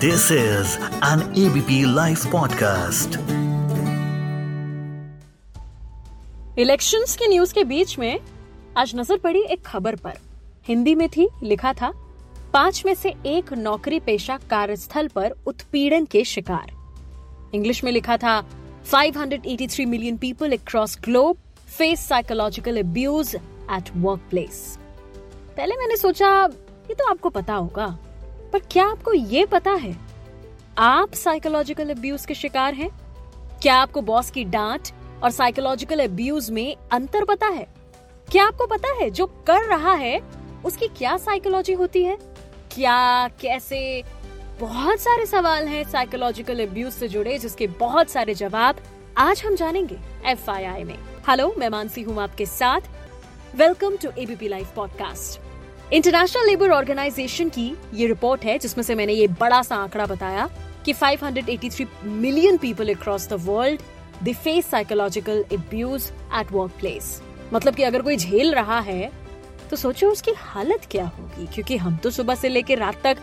This is an ABP live podcast elections की news के बीच में आज नज़र पड़ी एक खबर पर। हिंदी में थी, लिखा था, पाँच में से एक नौकरी पेशा कार्यस्थल पर उत्पीड़न के शिकार। इंग्लिश में लिखा था 583 million people across globe face psychological abuse at work place पहले मैंने सोचा, ये तो आपको पता होगा। पर क्या आपको ये पता है? आप साइकोलॉजिकल अब्यूज के शिकार हैं? क्या आपको बॉस की डांट और साइकोलॉजिकल अब्यूज में अंतर पता है? क्या आपको पता है जो कर रहा है, उसकी क्या साइकोलॉजी होती है? क्या, कैसे? बहुत सारे सवाल हैं साइकोलॉजिकल अब्यूज से जुड़े, जिसके बहुत सारे जवाब आज हम जानेंगे एफआईआई में। हेलो मैं मानसी हूँ आपके साथ। Welcome to ABP live podcast international labour organisation की ये रिपोर्ट है, जिसमें से मैंने ये बड़ा सा आंकड़ा बताया कि 583 million people across the world they face psychological abuse at work place मतलब कि अगर कोई झेल रहा है तो सोचो उसकी हालत क्या होगी, क्योंकि हम तो सुबह से लेकर रात तक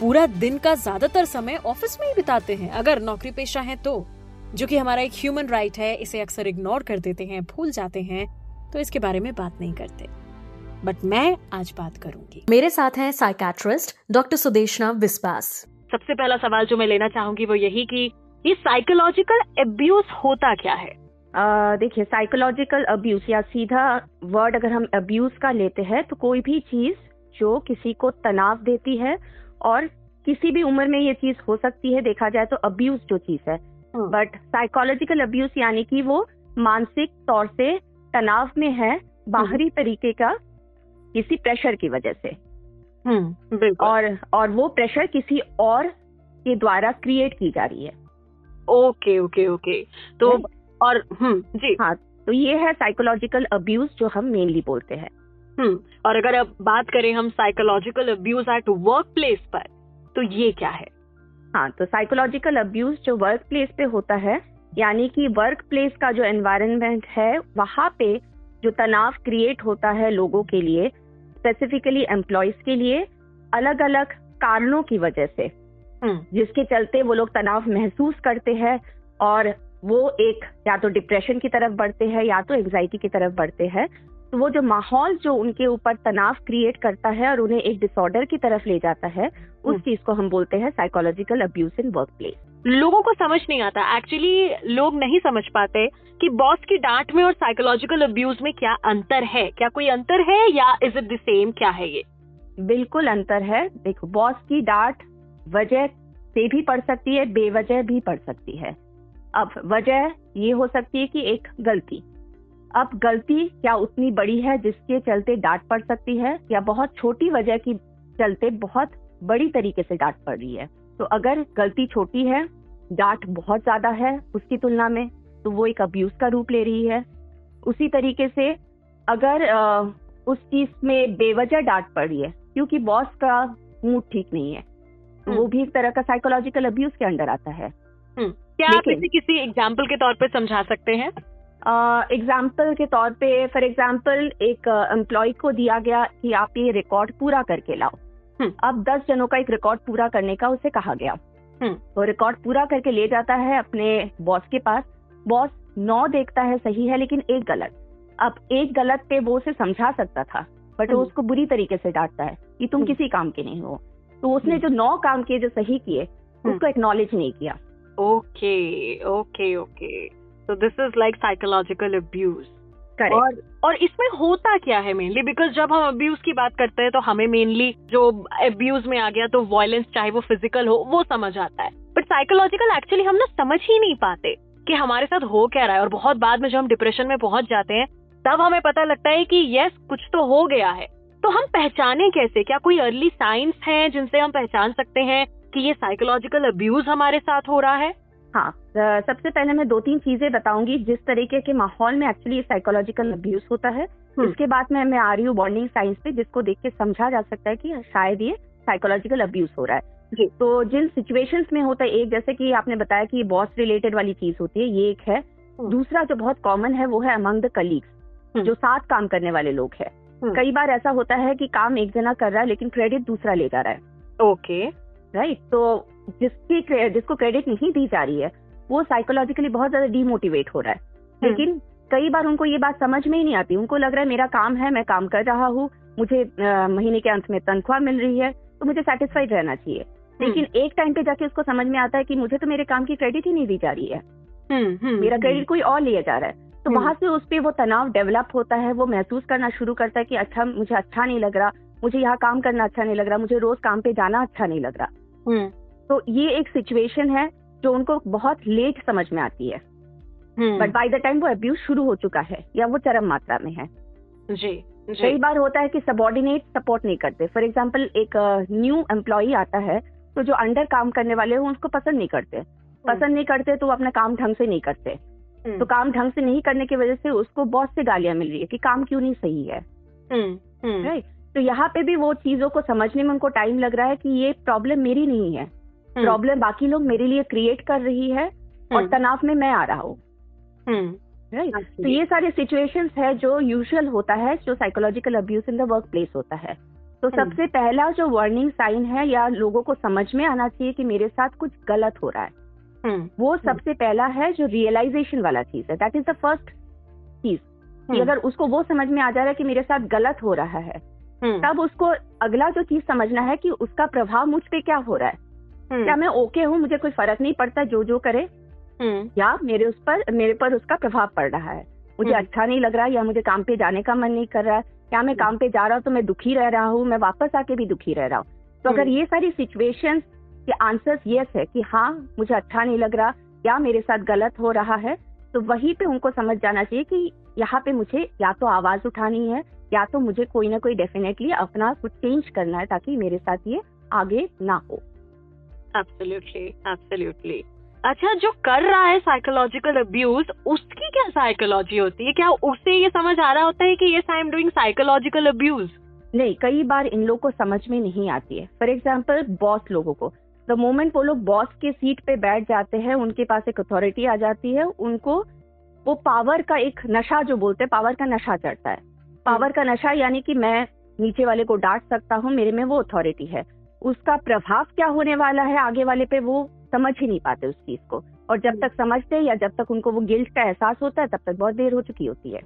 पूरा दिन का ज़्यादातर समय ऑफ़िस में ही बिताते हैं। अगर नौकरी पेशा है तो जो कि हमारा एक ह्यूमन राइट है, इसे अक्सर इग्नोर कर देते हैं, भूल जाते हैं तो इसके बारे में बात नहीं करते। बट मैं आज बात करूँगी। मेरे साथ हैं साइकाट्रिस्ट डॉक्टर सुदेशना विस्वास सबसे पहला सवाल जो मैं लेना चाहूँगी वो यही कि ये साइकोलॉजिकल अब्यूज होता क्या है? देखिए साइकोलॉजिकल अब्यूज या सीधा वर्ड अगर हम अब्यूज का लेते हैं तो कोई भी चीज़ जो किसी को तनाव देती है और किसी भी उम्र में ये चीज़ हो सकती है देखा जाए तो अब्यूज जो चीज़ है। बट साइकोलॉजिकल अब्यूज यानी कि वो मानसिक तौर से तनाव में है बाहरी हम्म। तरीके का किसी प्रेशर की वजह से। हम्म और और वो प्रेशर किसी और के द्वारा क्रिएट की जा रही है। Okay okay okay. तो और हम्म जी। हाँ तो ये है साइकोलॉजिकल अब्यूज जो हम मेनली बोलते हैं। हम्म और अगर अब बात करें हम psychological abuse at work place पर तो ये क्या है? हाँ तो साइकोलॉजिकल अब्यूज जो वर्क प्लेस पे होता है यानी कि वर्क प्लेस का जो एनवायरनमेंट है वहाँ पे जो तनाव क्रिएट होता है लोगों के लिए स्पेसिफिकली एम्प्लॉयज़ के लिए अलग अलग कारणों की वजह से हम्म। जिसके चलते वो लोग तनाव महसूस करते हैं और वो एक या तो डिप्रेशन की तरफ़ बढ़ते हैं या तो एंग्जाइटी की तरफ़ बढ़ते हैं तो वो जो माहौल जो उनके ऊपर तनाव क्रिएट करता है और उन्हें एक डिसऑर्डर की तरफ़ ले जाता है उस हम्म। चीज़ को हम बोलते हैं psychological abuse in work place लोगों को समझ नहीं आता। एक्चुअली लोग नहीं समझ पाते कि बॉस की डांट में और साइकोलॉजिकल अब्यूज में क्या अंतर है। क्या कोई अंतर है या इज़ इट द सेम क्या है ये? बिल्कुल अंतर है। देखो बॉस की डांट वजह से भी पड़ सकती है बेवजह भी पड़ सकती है। अब वजह ये हो सकती है कि एक गलती। अब गलती क्या उतनी बड़ी है जिसके चलते डांट पड़ सकती है? या बहुत छोटी वजह की चलते बहुत बड़ी तरीके से डांट पड़ रही है? तो अगर गलती छोटी है डांट बहुत ज़्यादा है उसकी तुलना में तो वो एक अब्यूज का रूप ले रही है। उसी तरीके से अगर आ, उस चीज़ में बेवजह डांट पड़ रही है क्योंकि बॉस का मूड ठीक नहीं है तो वो हम्म। भी एक तरह का साइकोलॉजिकल अब्यूज के अंडर आता है। हम्म। क्या आप इसे किसी एग्ज़ाम्पल के तौर पर समझा सकते हैं? एग्ज़ाम्पल uh, के तौर पे फॉर एग्ज़ाम्पल एक एम्प्लॉय uh, को दिया गया कि आप ये रिकॉर्ड पूरा करके लाओ। हम्म। अब दस जनों का एक रिकॉर्ड पूरा करने का उसे कहा गया। हम्म। तो रिकॉर्ड पूरा करके ले जाता है अपने बॉस के पास। बॉस नौ देखता है सही है लेकिन एक गलत। अब एक गलत पे वो उसे समझा सकता था बट वो हम्म। उसको बुरी तरीके से डांटता है कि तुम किसी काम के नहीं हो। तो उसने जो नौ काम किए जो सही किए उसको एक्नॉलेज नहीं किया। Okay okay okay. So this is like psychological abuse. और और इसमें होता क्या है मेनली बिकॉज़ जब हम अब्यूज की बात करते हैं तो हमें मेनली जो अब्यूज में आ गया तो वायलेंस चाहे वो फ़िज़िकल हो वो समझ आता है। बट साइकोलॉजिकल एक्चुअली हम ना समझ ही नहीं पाते कि हमारे साथ हो क्या रहा है। और बहुत बाद में जब हम डिप्रेशन में पहुँच जाते हैं तब हमें पता लगता है कि यस कुछ तो हो गया है। तो हम पहचाने कैसे? क्या कोई अर्ली साइंस है जिनसे हम पहचान सकते हैं कि ये साइकोलॉजिकल अब्यूज हमारे साथ हो रहा है? हाँ सबसे पहले मैं दो तीन चीज़ें बताऊँगी जिस तरीके के माहौल में एक्चुअली साइकोलॉजिकल अब्यूज होता है। हम्म। इसके बाद में मैं आ रही हूँ बॉन्डिंग साइंस पे जिसको देख के समझा जा सकता है कि शायद ये साइकोलॉजिकल अब्यूज हो रहा है। जी। तो जिन सिचुएशंस में होता है एक जैसे कि आपने बताया कि बॉस रिलेटेड वाली चीज़ होती है ये एक है। हम्म। दूसरा जो बहुत कॉमन है वो है अमंग द कलीग्स जो साथ काम करने वाले लोग है। हम्म। कई बार ऐसा होता है कि काम एक जना कर रहा है लेकिन क्रेडिट दूसरा ले जा रहा है। ओके। राइट तो जिसकी जिसको क्रेडिट नहीं दी जा रही है वो साइकोलॉजिकली बहुत ज़्यादा डिमोटिवेट हो रहा है। हम्म। लेकिन कई बार उनको ये बात समझ में ही नहीं आती। उनको लग रहा है मेरा काम है मैं काम कर रहा हूँ मुझे महीने के अंत में तनख्वाह मिल रही है तो मुझे सेटिस्फाइड रहना चाहिए। हम्म। लेकिन एक टाइम पे जाके उसको समझ में आता है कि मुझे तो मेरे काम की क्रेडिट ही नहीं दी जा रही है। हम्म, मेरा क्रेडिट कोई और लिया जा रहा है। तो। वहाँ से उस पर वो तनाव डेवलप होता है वो महसूस करना शुरू करता है कि अच्छा मुझे अच्छा नहीं लग रहा मुझे यहाँ काम करना अच्छा नहीं लग रहा मुझे रोज काम पे जाना अच्छा नहीं लग रहा। तो ये एक सिचुएशन है जो उनको बहुत लेट समझ में आती है। Hmm, but by the time वो अब्यूज शुरू हो चुका है या वो चरम मात्रा में है। जी कई बार होता है कि सबॉर्डिनेट सपोर्ट नहीं करते। फॉर एग्ज़ाम्पल एक न्यू एम्प्लॉय आता है तो जो अंडर काम करने वाले हैं उसको पसंद नहीं करते। पसंद नहीं करते तो वो अपना काम ढंग से नहीं करते। हम्म, तो काम ढंग से नहीं करने की वजह से उसको बॉस से गालियाँ मिल रही है कि काम क्यों नहीं सही है। हम्म, हम्म, राइट तो यहाँ पे भी वो चीज़ों को समझने में उनको टाइम लग रहा है कि ये प्रॉब्लम मेरी नहीं है। हम्म, प्रॉब्लम बाकी लोग मेरे लिए क्रिएट कर रही है और हम्म, तनाव में मैं आ रहा हूँ। हम्म, राइट तो ये सारे सिचुएशंस है जो यूजुअल होता है जो psychological abuse in the work place होता है। तो हम्म। सबसे पहला जो वार्निंग साइन है या लोगों को समझ में आना चाहिए कि मेरे साथ कुछ गलत हो रहा है। हम्म, वो सबसे पहला है जो रियलाइजेशन वाला चीज़ है। दैट इज़ द फ़र्स्ट चीज़। कि हम्म, अगर उसको वो समझ में आ जा रहा है कि मेरे साथ गलत हो रहा है हम्म, तब उसको अगला जो चीज़ समझना है कि उसका प्रभाव मुझ पे क्या हो रहा है। हम्म, क्या मैं ओके हूँ? मुझे कोई फ़र्क नहीं पड़ता जो जो करे। हम्म, या मेरे उस पर मेरे पर उसका प्रभाव पड़ रहा है। मुझे हम्म। अच्छा नहीं लग रहा या मुझे काम पे जाने का मन नहीं कर रहा। है या मैं काम पे जा रहा हूँ तो मैं दुखी रह रहा हूँ मैं वापस आके भी दुखी रह रहा हूँ। तो अगर हम्म। ये सारी सिचुएशन के आंसर्स यस है कि हाँ मुझे अच्छा नहीं लग रहा या मेरे साथ गलत हो रहा है तो वहीं पे उनको समझ जाना चाहिए कि यहाँ पे मुझे या तो आवाज़ उठानी है या तो मुझे कोई ना कोई डेफिनेटली अपना कुछ चेंज करना है ताकि मेरे साथ ये आगे ना हो। एब्सोल्युटली एब्सोल्युटली अच्छा जो कर रहा है साइकोलॉजिकल अब्यूज उसकी क्या साइकोलॉजी होती है? क्या उसे ये समझ आ रहा होता है कि yes I am doing psychological abuse नहीं, कई बार इन लोग को समझ में नहीं आती है। फॉर एग्ज़ाम्पल बॉस लोगों को। द मोमेंट वो लोग बॉस के सीट पे बैठ जाते हैं, उनके पास एक अथॉरिटी आ जाती है, उनको वो पावर का एक नशा जो बोलते हैं पावर का नशा चढ़ता है। पावर का नशा यानी कि मैं नीचे वाले को डांट सकता हूँ, मेरे में वो अथॉरिटी है। उसका प्रभाव क्या होने वाला है आगे वाले पे वो समझ ही नहीं पाते उस चीज़ को। और जब तक समझते या जब तक उनको वो गिल्ट का एहसास होता है तब तक बहुत देर हो चुकी होती है।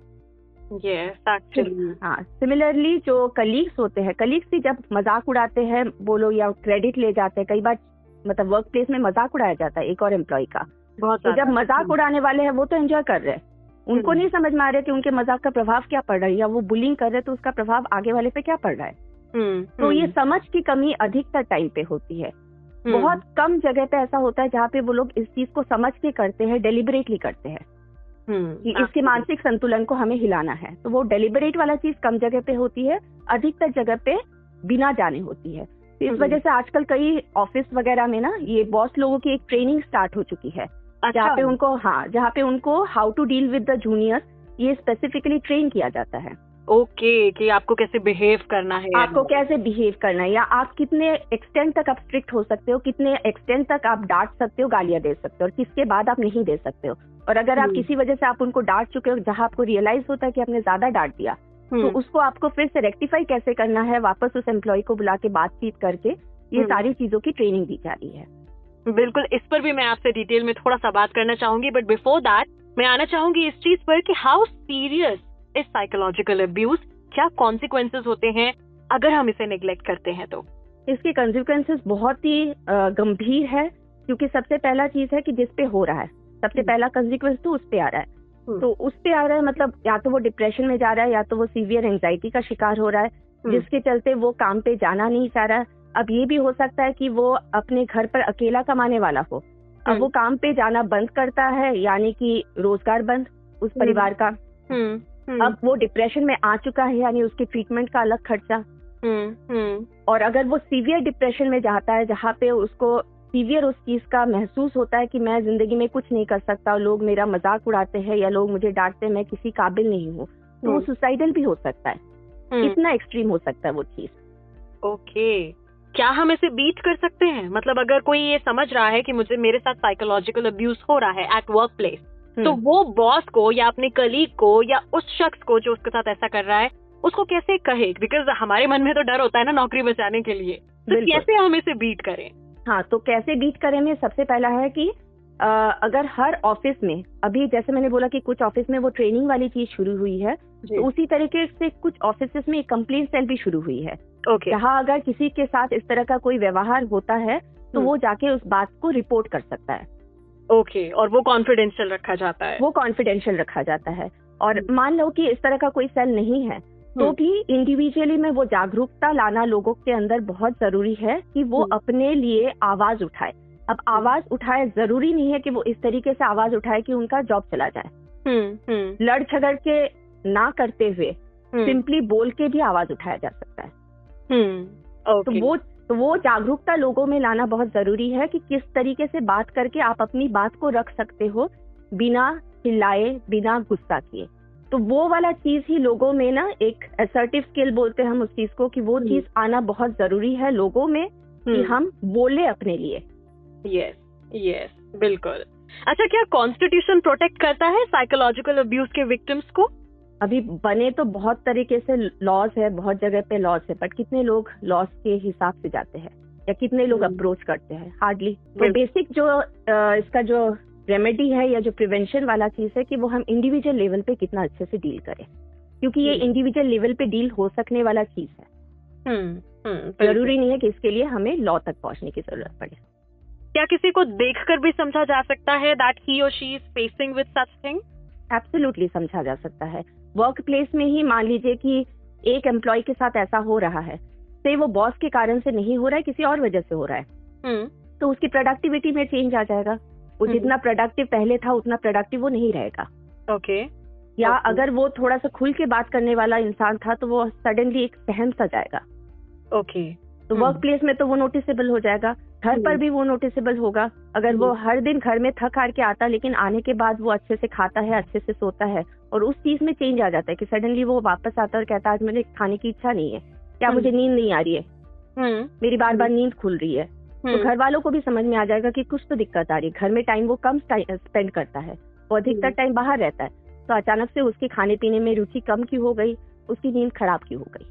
हाँ सिमिलरली जो कलीग्स होते हैं कलीग्स भी जब मज़ाक उड़ाते हैं बोलो या क्रेडिट ले जाते हैं कई बार मतलब वर्क प्लेस में मज़ाक उड़ाया जाता है एक और एम्प्लॉय का। तो जब मज़ाक उड़ाने वाले हैं वो तो एंजॉय कर रहे हैं। उनको हम्म। नहीं समझ में आ रहा है कि उनके मज़ाक का प्रभाव क्या पड़ रहा है या वो बुलिंग कर रहे हैं तो उसका प्रभाव आगे वाले पे क्या पड़ रहा है। हम्म, तो ये हम्म, समझ की कमी अधिकतर टाइम पे होती है। हम्म, बहुत कम जगह पे ऐसा होता है जहाँ पे वो लोग इस चीज़ को समझ के करते हैं डेलिबरेटली करते हैं। हम्म, कि इसके मानसिक संतुलन को हमें हिलाना है। तो वो डेलिबरेट वाला चीज़ कम जगह पे होती है अधिकतर जगह पे बिना जाने होती है। तो इस हम्म। वजह से आजकल कई ऑफ़िस वगैरह में ना ये बॉस लोगों की एक ट्रेनिंग स्टार्ट हो चुकी है। अच्छा। जहाँ पे उनको हाँ जहाँ पे उनको how to deal with the junior ये स्पेसिफिकली ट्रेन किया जाता है। ओके okay, कि आपको कैसे बिहेव करना है? आपको कैसे बिहेव करना है? या आप कितने एक्सटेंड तक आप स्ट्रिक्ट हो सकते हो? कितने एक्सटेंड तक आप डांट सकते हो गालियाँ दे सकते हो? और किसके बाद आप नहीं दे सकते हो? और अगर आप हम्म। किसी वजह से आप उनको डांट चुके हो जहाँ आपको रियलाइज़ होता है कि आपने ज़्यादा डांट दिया तो हम्म, उसको आपको फिर से रेक्टिफाई कैसे करना है? वापस उस एम्प्लॉय को बुला के बातचीत करके ये हम्म। सारी चीज़ों की ट्रेनिंग दी जा रही है। बिल्कुल इस पर भी मैं आपसे डिटेल में थोड़ा सा बात करना चाहूँगी बट बिफोर दैट मैं आना चाहूँगी इस चीज़ पर कि how serious is psychological abuse क्या कॉन्सिक्वेंसेज होते हैं अगर हम इसे निग्लेक्ट करते हैं तो इसके कॉन्सिक्वेंसेज बहुत ही गंभीर है क्योंकि सबसे पहला चीज़ है कि जिस पे हो रहा है सबसे हम्म। पहला कंसिक्वेंस तो उस पे आ रहा है हम्म। तो उस पे आ रहा है मतलब या तो वो डिप्रेशन में जा रहा है या तो वो सीवियर एंजाइटी का शिकार हो रहा है हम्म। जिसके चलते वो काम पे जाना नहीं चाह रहा है अब ये भी हो सकता है कि वो अपने घर पर अकेला कमाने वाला हो अब। वो काम पे जाना बंद करता है यानी कि रोज़गार बंद उस। परिवार का अब वो डिप्रेशन में आ चुका है यानी उसके ट्रीटमेंट का अलग खर्चा। हम्म, हम्म, और अगर वो सीवियर डिप्रेशन में जाता है जहाँ पे उसको सीवियर उस चीज़ का महसूस होता है कि मैं ज़िंदगी में कुछ नहीं कर सकता लोग मेरा मज़ाक उड़ाते हैं या लोग मुझे डांटते हैं मैं किसी काबिल नहीं हूँ तो वो हम्म। सुसाइडल भी हो सकता है। हम्म, इतना एक्सट्रीम हो सकता है वो चीज़। ओके। क्या हम इसे बीट कर सकते हैं? मतलब अगर कोई ये समझ रहा है कि मुझे मेरे साथ साइकोलॉजिकल अब्यूज हो रहा है एट वर्क प्लेस तो हम्म। वो बॉस को या अपने कलीग को या उस शख्स को जो उसके साथ ऐसा कर रहा है उसको कैसे कहे? बिकॉज़ हमारे मन में तो डर होता है ना नौकरी बचाने के लिए। तो कैसे हम इसे बीट करें? हाँ तो कैसे बीट करें में सबसे पहला है कि आ, अगर हर ऑफ़िस में अभी जैसे मैंने बोला कि कुछ ऑफ़िस में वो ट्रेनिंग वाली चीज़ शुरू हुई है तो उसी तरीके से कुछ ऑफ़िस में एक कंप्लेन सेल भी शुरू हुई है। ओके जहाँ अगर किसी के साथ इस तरह का कोई व्यवहार होता है तो हम्म। वो जाके उस बात को रिपोर्ट कर सकता है। ओके okay, और वो कॉन्फिडेंशियल रखा जाता है? वो कॉन्फिडेंशियल रखा जाता है। और हम्म। मान लो कि इस तरह का कोई सेल नहीं है तो हम्म। भी इंडिविजुअली में वो जागरूकता लाना लोगों के अंदर बहुत ज़रूरी है कि वो हम्म। अपने लिए आवाज़ उठाए। अब आवाज़ उठाए ज़रूरी नहीं है कि वो इस तरीके से आवाज़ उठाए कि उनका जॉब चला जाए। लड़ झगड़ के ना करते हुए सिंपली बोल के भी आवाज़ उठाया जा सकता है। तो वो तो वो जागरूकता लोगों में लाना बहुत ज़रूरी है कि किस तरीके से बात करके आप अपनी बात को रख सकते हो बिना चिल्लाए बिना गुस्सा किए। तो वो वाला चीज़ ही लोगों में ना एक असर्टिव स्किल बोलते हैं हम उस चीज़ को कि वो हम्म। चीज़ आना बहुत ज़रूरी है लोगों में कि हम बोले अपने लिए। यस यस बिल्कुल। अच्छा क्या कॉन्स्टिट्यूशन प्रोटेक्ट करता है साइकोलॉजिकल अब्यूज के विक्टिम्स को? अभी बने तो बहुत तरीके से लॉज है बहुत जगह पे लॉज है बट कितने लोग लॉज के हिसाब से जाते हैं? या कितने लोग हम्म। अप्रोच करते हैं? हार्डली तो बेसिक जो इसका जो रेमेडी है या जो प्रिवेंशन वाला चीज़ है कि वो हम इंडिविजुअल लेवल पे कितना अच्छे से डील करें। क्योंकि ये हम्म। इंडिविजुअल लेवल पे डील हो सकने वाला चीज़ है। हम्म हम्म। ज़रूरी नहीं है कि इसके लिए हमें लॉ तक पहुँचने की ज़रूरत पड़े। क्या किसी को देखकर भी समझा जा सकता है दैट ही और she is facing with such thing absolutely समझा जा सकता है। वर्क प्लेस में ही मान लीजिए कि एक एम्प्लॉय के साथ ऐसा हो रहा है से वो बॉस के कारण से नहीं हो रहा है किसी और वजह से हो रहा है। हम्म। तो उसकी प्रोडक्टिविटी में चेंज आ जाएगा। वो हम्म। जितना प्रोडक्टिव पहले था उतना प्रोडक्टिव वो नहीं रहेगा। ओके या Okay. अगर वो थोड़ा सा खुल के बात करने वाला इंसान था तो वो सडनली एक सहम सा जाएगा। ओके तो हम्म। वर्क प्लेस में तो वो नोटिसेबल हो जाएगा। घर पर हम्म। भी वो नोटिसेबल होगा। अगर वो हम्म। हर दिन घर में थक हार के आता लेकिन आने के बाद वो अच्छे से खाता है अच्छे से सोता है और उस चीज़ में चेंज आ जाता है कि सडनली वो वापस आता है और कहता है आज मुझे खाने की इच्छा नहीं है। या हम्म। मुझे नींद नहीं आ रही है? मेरी बार बार नींद खुल रही है। तो घर वालों को भी समझ में आ जाएगा कि कुछ तो दिक्कत आ रही है। घर में टाइम वो कम स्पेंड करता है। वो अधिकतर। टाइम बाहर रहता है। तो अचानक से उसके खाने पीने में रुचि कम की हो गई उसकी नींद खराब की हो गई।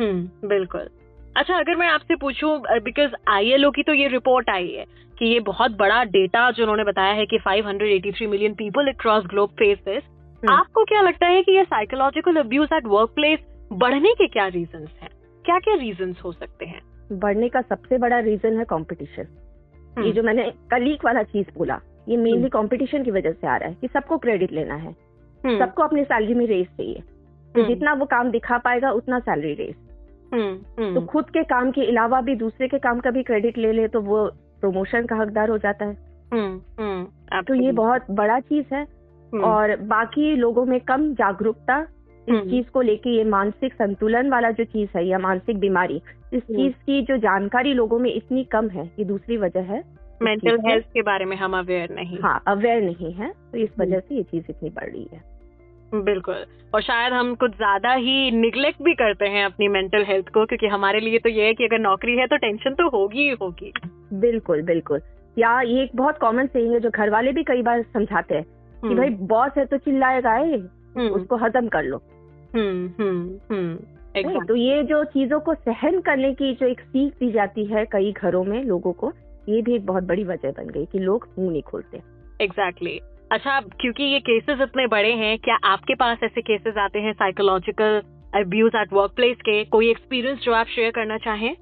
हम्म बिल्कुल। अच्छा अगर मैं आपसे पूछूँ बिकॉज़ आईएलओ की तो ये रिपोर्ट आई है कि ये बहुत बड़ा डेटा जो उन्होंने बताया है कि 583 million people across globe face this hmm. आपको क्या लगता है कि ये psychological abuse at work place बढ़ने के क्या रीजंस हैं? क्या क्या रीजंस हो सकते हैं? बढ़ने का सबसे बड़ा रीजन है कॉम्पिटिशन ये जो मैंने कलीग वाला चीज़ बोला ये मेनली हम्म। कंपटीशन की वजह से आ रहा है कि सबको क्रेडिट लेना है। हम्म, सबको अपनी सैलरी में रेस चाहिए। तो हम्म, जितना वो काम दिखा पाएगा उतना सैलरी रेस हम्म, हम्म, तो खुद के काम के अलावा भी दूसरे के काम का भी क्रेडिट ले ले तो वो प्रमोशन का हकदार हो जाता है। हम्म, हम्म, तो ये बहुत बड़ा चीज़ है हम्म, और बाकी लोगों में कम जागरूकता इस हम्म। चीज़ को लेके ये मानसिक संतुलन वाला जो चीज़ है या मानसिक बीमारी इस हम्म। चीज़ की जो जानकारी लोगों में इतनी कम है ये दूसरी वजह है। मेंटल हेल्थ के बारे में हम अवेयर नहीं। हाँ अवेयर नहीं है तो इस हम्म। वजह से ये चीज़ इतनी बढ़ रही है। बिल्कुल। और शायद हम कुछ ज़्यादा ही निग्लेक्ट भी करते हैं अपनी मेंटल हेल्थ को क्योंकि हमारे लिए तो ये है कि अगर नौकरी है तो टेंशन तो होगी ही होगी। बिल्कुल बिल्कुल। या ये एक बहुत कॉमन सेइंग है जो घर वाले भी कई बार समझाते हैं कि भाई बॉस है तो चिल्लाएगा ए, हम्म, उसको हजम कर लो। हम्म हम्म हम्म तो ये जो चीज़ों को सहन करने की जो एक सीख दी जाती है कई घरों में लोगों को ये भी एक बहुत बड़ी वजह बन गई कि लोग मुँह नहीं खोलते। एग्जैक्टली अच्छा क्योंकि ये केसेस इतने बड़े हैं क्या आपके पास ऐसे केसेस आते हैं psychological abuse at work place के? कोई एक्सपीरियंस जो आप शेयर करना चाहें?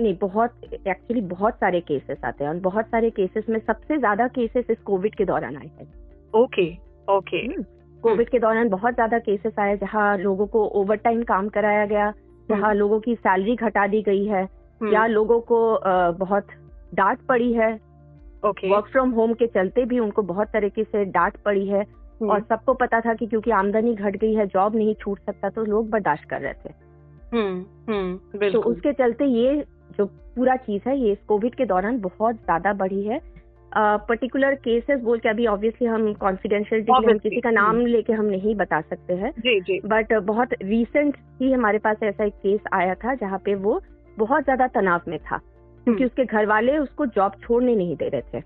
नहीं बहुत एक्चुअली बहुत सारे केसेस आते हैं और बहुत सारे केसेस में सबसे ज़्यादा केसेस इस कोविड के दौरान आए हैं। ओके ओके कोविड के दौरान बहुत ज़्यादा केसेस आए जहाँ लोगों को ओवर टाइम काम कराया गया जहाँ लोगों की सैलरी घटा दी गई है हम्म, या लोगों को बहुत डांट पड़ी है वर्क फ्रॉम होम के चलते भी उनको बहुत तरीके से डांट पड़ी है हम्म, और सबको पता था कि क्योंकि आमदनी घट गई है जॉब नहीं छूट सकता तो लोग बर्दाश्त कर रहे थे। हम्म हम्म तो उसके चलते ये जो पूरा चीज़ है ये इस कोविड के दौरान बहुत ज़्यादा बढ़ी है। पर्टिकुलर केसेस बोल के अभी ऑब्वियसली हम कॉन्फिडेंशियल हम किसी का नाम लेके हम नहीं बता सकते हैं। बट बहुत रिसेंट ही हमारे पास ऐसा एक केस आया था जहाँ पे वो बहुत ज़्यादा तनाव में था। क्योंकि हम्म, उसके घर वाले उसको जॉब छोड़ने नहीं दे रहे थे।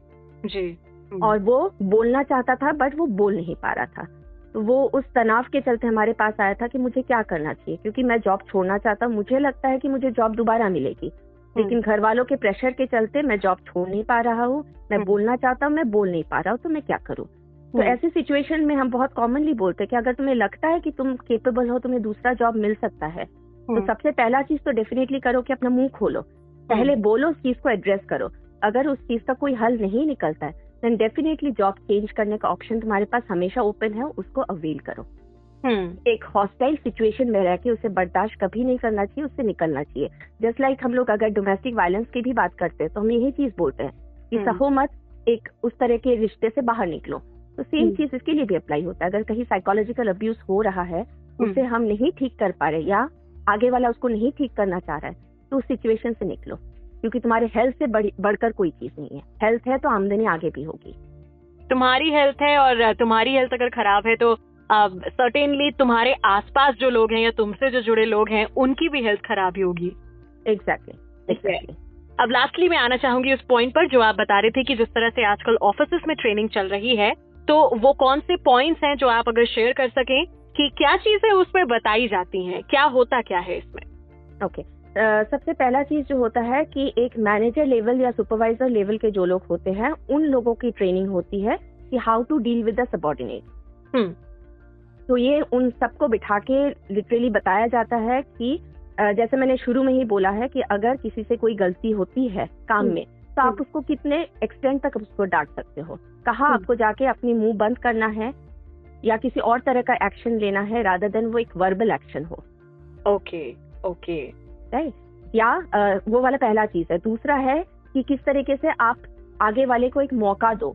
जी। हम्म, और वो बोलना चाहता था बट वो बोल नहीं पा रहा था। तो वो उस तनाव के चलते हमारे पास आया था कि मुझे क्या करना चाहिए क्योंकि मैं जॉब छोड़ना चाहता हूँ मुझे लगता है कि मुझे जॉब दोबारा मिलेगी। लेकिन घर वालों के प्रेशर के चलते मैं जॉब छोड़ नहीं पा रहा हूँ मैं हम्म। बोलना चाहता हूँ मैं बोल नहीं पा रहा हूँ तो मैं क्या करूँ? तो हम्म। ऐसी सिचुएशन में हम बहुत कॉमनली बोलते हैं कि अगर तुम्हें लगता है कि तुम केपेबल हो तुम्हें दूसरा जॉब मिल सकता है तो हम्म। सबसे पहला चीज़ तो डेफिनेटली करो कि अपना मुँह खोलो। पहले बोलो उस चीज़ को एड्रेस करो। अगर उस चीज़ का कोई हल नहीं निकलता है देन डेफिनेटली जॉब चेंज करने का ऑप्शन तुम्हारे पास हमेशा ओपन है उसको अवेल करो। हम्म। एक हॉस्टाइल सिचुएशन में रह के उसे बर्दाश्त कभी नहीं करना चाहिए उससे निकलना चाहिए। जस्ट लाइक like हम लोग अगर डोमेस्टिक वायलेंस की भी बात करते हैं तो हम यही चीज़ बोलते हैं कि हम्म। सहो मत एक उस तरह के रिश्ते से बाहर निकलो। तो सेम हम्म। चीज़ इसके लिए भी अप्लाई होता है। अगर कहीं साइकोलॉजिकल अब्यूज हो रहा है हम्म। उसे हम नहीं ठीक कर पा रहे या आगे वाला उसको नहीं ठीक करना चाह रहा है तो उस सिचुएशन से निकलो क्योंकि तुम्हारे हेल्थ से बढ़कर कोई चीज़ नहीं है। हेल्थ है तो आमदनी आगे भी होगी। तुम्हारी हेल्थ है और तुम्हारी हेल्थ अगर खराब है तो सर्टेनली uh, तुम्हारे आसपास जो लोग हैं या तुमसे जो जुड़े लोग हैं उनकी भी हेल्थ खराब ही होगी। एग्जैक्टली एग्जैक्टली अब लास्टली मैं आना चाहूँगी उस पॉइंट पर जो आप बता रहे थे कि जिस तरह से आजकल ऑफ़िस में ट्रेनिंग चल रही है तो वो कौन से पॉइंट्स हैं जो आप अगर शेयर कर सकें कि क्या चीज़ें उसमें बताई जाती हैं क्या होता क्या है इसमें? ओके अ, सबसे पहला चीज़ जो होता है कि एक मैनेजर लेवल या सुपरवाइजर लेवल के जो लोग होते हैं उन लोगों की ट्रेनिंग होती है कि how to deal with the subordinate तो ये उन सबको बिठा के लिटरली बताया जाता है कि जैसे मैंने शुरू में ही बोला है कि अगर किसी से कोई गलती होती है काम हम्म। में तो आप हम्म। उसको कितने एक्सटेंड तक उसको डांट सकते हो कहा हम्म। आपको जाके अपनी मुँह बंद करना है या किसी और तरह का एक्शन लेना है रादर देन वो एक वर्बल एक्शन हो ओके okay, ओके राइट या अ, वो वाला पहला चीज़ है। दूसरा है कि किस तरीके से आप आगे वाले को एक मौका दो।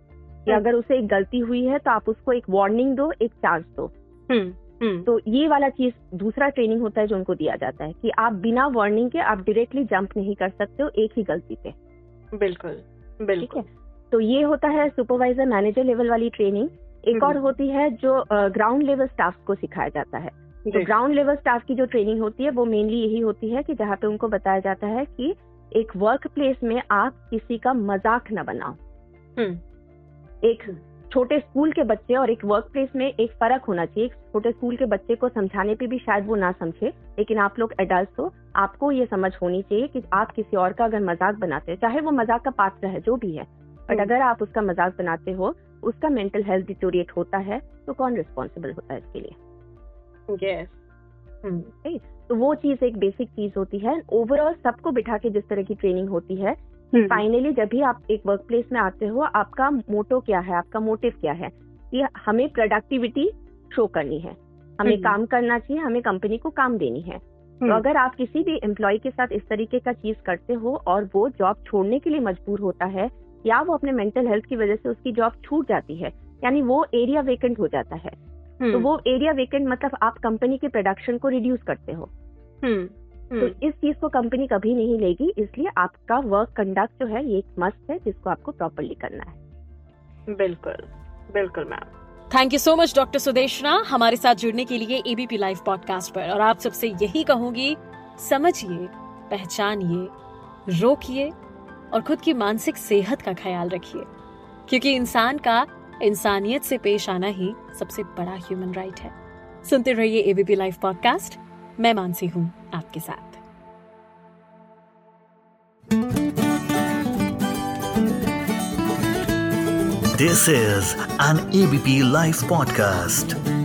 कि हम्म। अगर उसे एक गलती हुई है तो आप उसको एक वार्निंग दो एक चांस दो। हम्म हम्म। तो ये वाला चीज़ दूसरा ट्रेनिंग होता है जो उनको दिया जाता है कि आप बिना वार्निंग के आप डायरेक्टली जंप नहीं कर सकते हो एक ही गलती पे। बिल्कुल ठीक बिल्कुल। है तो ये होता है सुपरवाइजर मैनेजर लेवल वाली ट्रेनिंग। एक। और होती है जो ग्राउंड लेवल स्टाफ को सिखाया जाता है। तो ग्राउंड लेवल स्टाफ की जो ट्रेनिंग होती है वो मेनली यही होती है कि जहाँ पे उनको बताया जाता है कि एक वर्क प्लेस में आप किसी का मज़ाक न बनाओ। हम्म। एक छोटे स्कूल के बच्चे और एक वर्क प्लेस में एक फ़र्क होना चाहिए। एक छोटे स्कूल के बच्चे को समझाने पे भी शायद वो ना समझे लेकिन आप लोग एडल्ट हो आपको ये समझ होनी चाहिए कि आप किसी और का अगर मज़ाक बनाते हो चाहे वो मज़ाक का पात्र है जो भी है बट हम्म। अगर आप उसका मज़ाक बनाते हो उसका मेंटल हेल्थ डिटोरिएट होता है तो कौन रिस्पॉन्सिबल होता है इसके लिए? हम्म तो वो चीज़ एक बेसिक चीज़ होती है ओवरऑल सबको बिठा के जिस तरह की ट्रेनिंग होती है हम्म। फाइनली जब भी आप एक वर्क प्लेस में आते हो आपका मोटो क्या है आपका मोटिव क्या है कि हमें प्रोडक्टिविटी शो करनी है हमें हम्म। काम करना चाहिए हमें कंपनी को काम देनी है तो हम्म। अगर आप किसी भी एम्प्लॉय के साथ इस तरीके का चीज़ करते हो और वो जॉब छोड़ने के लिए मजबूर होता है या वो अपने मेंटल हेल्थ की वजह से उसकी जॉब छूट जाती है यानी वो एरिया वेकेंट हो जाता है हम्म। तो वो एरिया वेकेंट मतलब आप कंपनी के प्रोडक्शन को रिड्यूस करते हो। हम्म तो हम्म। इस चीज़ को कंपनी कभी नहीं लेगी इसलिए आपका वर्क कंडक्ट जो है ये एक मस्ट है जिसको आपको प्रॉपरली करना है। बिल्कुल बिल्कुल ma'am thank you so much doctor Sudeshna हमारे साथ जुड़ने के लिए एबीपी लाइव पॉडकास्ट पर। और आप सबसे यही कहूँगी समझिए पहचानिए रोकिए और खुद की मानसिक सेहत का ख्याल रखिए। क्योंकि इंसान का इंसानियत से पेश आना ही सबसे बड़ा ह्यूमन राइट है। सुनते रहिए एबीपी लाइव पॉडकास्ट मैं मानसी हूँ आपके साथ। This is an ABP Life podcast.